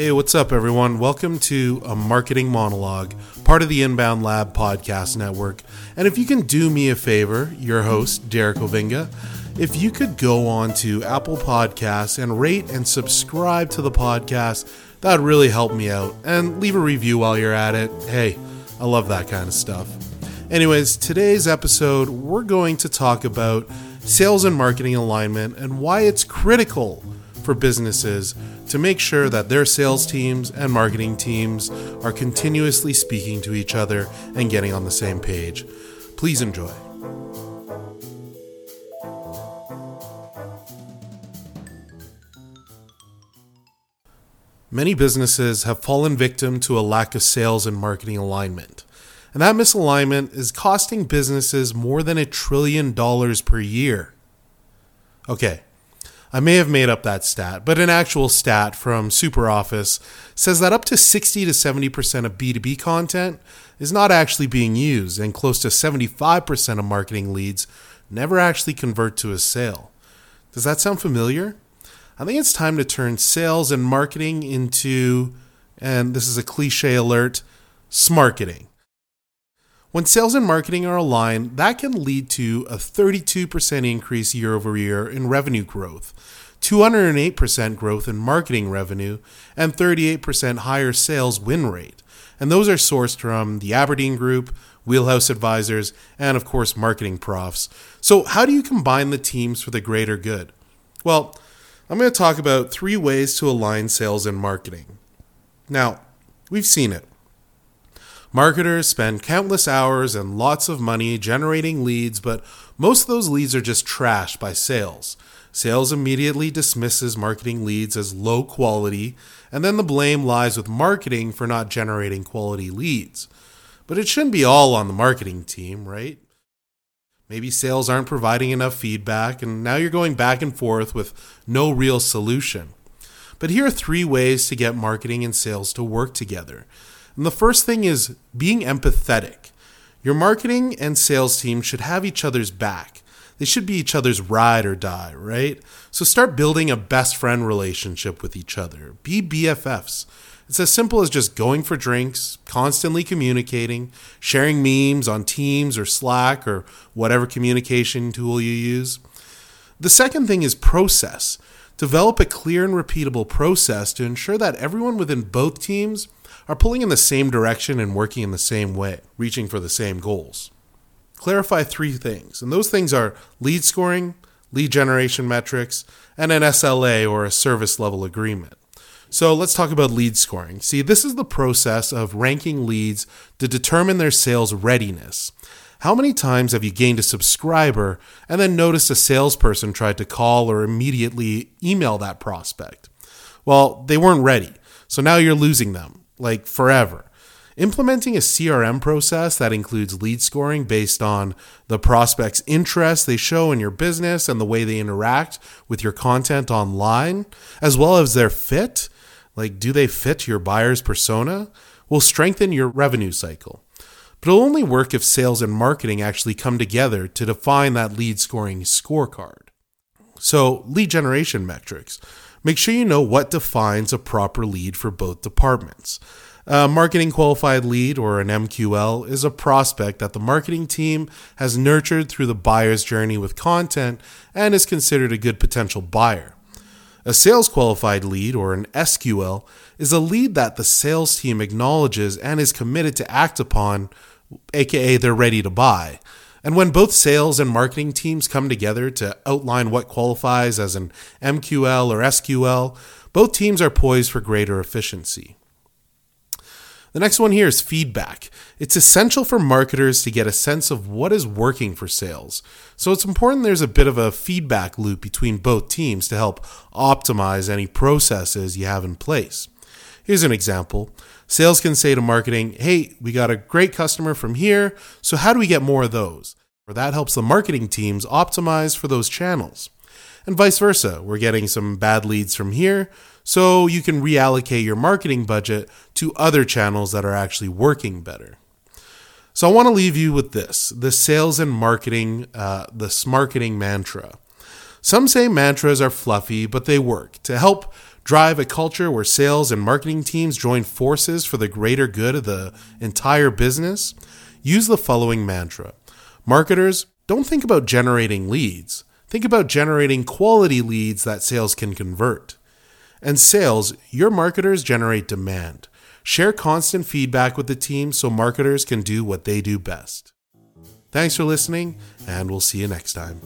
Hey, what's up, everyone? Welcome to a marketing monologue, part of the Inbound Lab podcast network. And if you can do me a favor, your host, Derek Hovinga, if you could go on to Apple Podcasts and rate and subscribe to the podcast, that would really help me out. And leave a review while you're at it. Hey, I love that kind of stuff. Anyways, today's episode, we're going to talk about sales and marketing alignment and why it's critical for businesses to make sure that their sales teams and marketing teams are continuously speaking to each other and getting on the same page. Please enjoy. Many businesses have fallen victim to a lack of sales and marketing alignment. And that misalignment is costing businesses more than a trillion dollars per year. Okay, I may have made up that stat, but an actual stat from SuperOffice says that up to 60 to 70% of B2B content is not actually being used, and close to 75% of marketing leads never actually convert to a sale. Does that sound familiar? I think it's time to turn sales and marketing into, and this is a cliche alert, smarketing. When sales and marketing are aligned, that can lead to a 32% increase year over year in revenue growth, 208% growth in marketing revenue, and 38% higher sales win rate. And those are sourced from the Aberdeen Group, Wheelhouse Advisors, and of course, MarketingProfs. So, how do you combine the teams for the greater good? Well, I'm going to talk about three ways to align sales and marketing. Now, we've seen it. Marketers spend countless hours and lots of money generating leads, but most of those leads are just trashed by sales. Sales immediately dismisses marketing leads as low quality, and then the blame lies with marketing for not generating quality leads. But it shouldn't be all on the marketing team, right? Maybe sales aren't providing enough feedback, and now you're going back and forth with no real solution. But here are three ways to get marketing and sales to work together. And the first thing is being empathetic. Your marketing and sales team should have each other's back. They should be each other's ride or die, right? So start building a best friend relationship with each other. Be BFFs. It's as simple as just going for drinks, constantly communicating, sharing memes on Teams or Slack or whatever communication tool you use. The second thing is process. Develop a clear and repeatable process to ensure that everyone within both teams are pulling in the same direction and working in the same way, reaching for the same goals. Clarify three things, and those things are lead scoring, lead generation metrics, and an SLA or a service level agreement. So let's talk about lead scoring. See, this is the process of ranking leads to determine their sales readiness. How many times have you gained a subscriber and then noticed a salesperson tried to call or immediately email that prospect? Well, they weren't ready, so now you're losing them like forever. Implementing a CRM process that includes lead scoring based on the prospect's interest they show in your business and the way they interact with your content online, as well as their fit, like do they fit your buyer's persona, will strengthen your revenue cycle. But it'll only work if sales and marketing actually come together to define that lead scoring scorecard. So, lead generation metrics. Make sure you know what defines a proper lead for both departments. A marketing qualified lead, or an MQL, is a prospect that the marketing team has nurtured through the buyer's journey with content and is considered a good potential buyer. A sales qualified lead, or an SQL, is a lead that the sales team acknowledges and is committed to act upon, aka they're ready to buy. And when both sales and marketing teams come together to outline what qualifies as an MQL or SQL, both teams are poised for greater efficiency. The next one here is feedback. It's essential for marketers to get a sense of what is working for sales. So it's important there's a bit of a feedback loop between both teams to help optimize any processes you have in place. Here's an example. Sales can say to marketing, hey, we got a great customer from here, so how do we get more of those? Or that helps the marketing teams optimize for those channels. And vice versa, we're getting some bad leads from here, so you can reallocate your marketing budget to other channels that are actually working better. So I want to leave you with this the sales and marketing, uh, the marketing mantra. Some say mantras are fluffy, but they work. To help Drive a culture where sales and marketing teams join forces for the greater good of the entire business. Use the following mantra Marketers, don't think about generating leads. Think about generating quality leads that sales can convert. And sales, your marketers generate demand. Share constant feedback with the team so marketers can do what they do best. Thanks for listening, and we'll see you next time.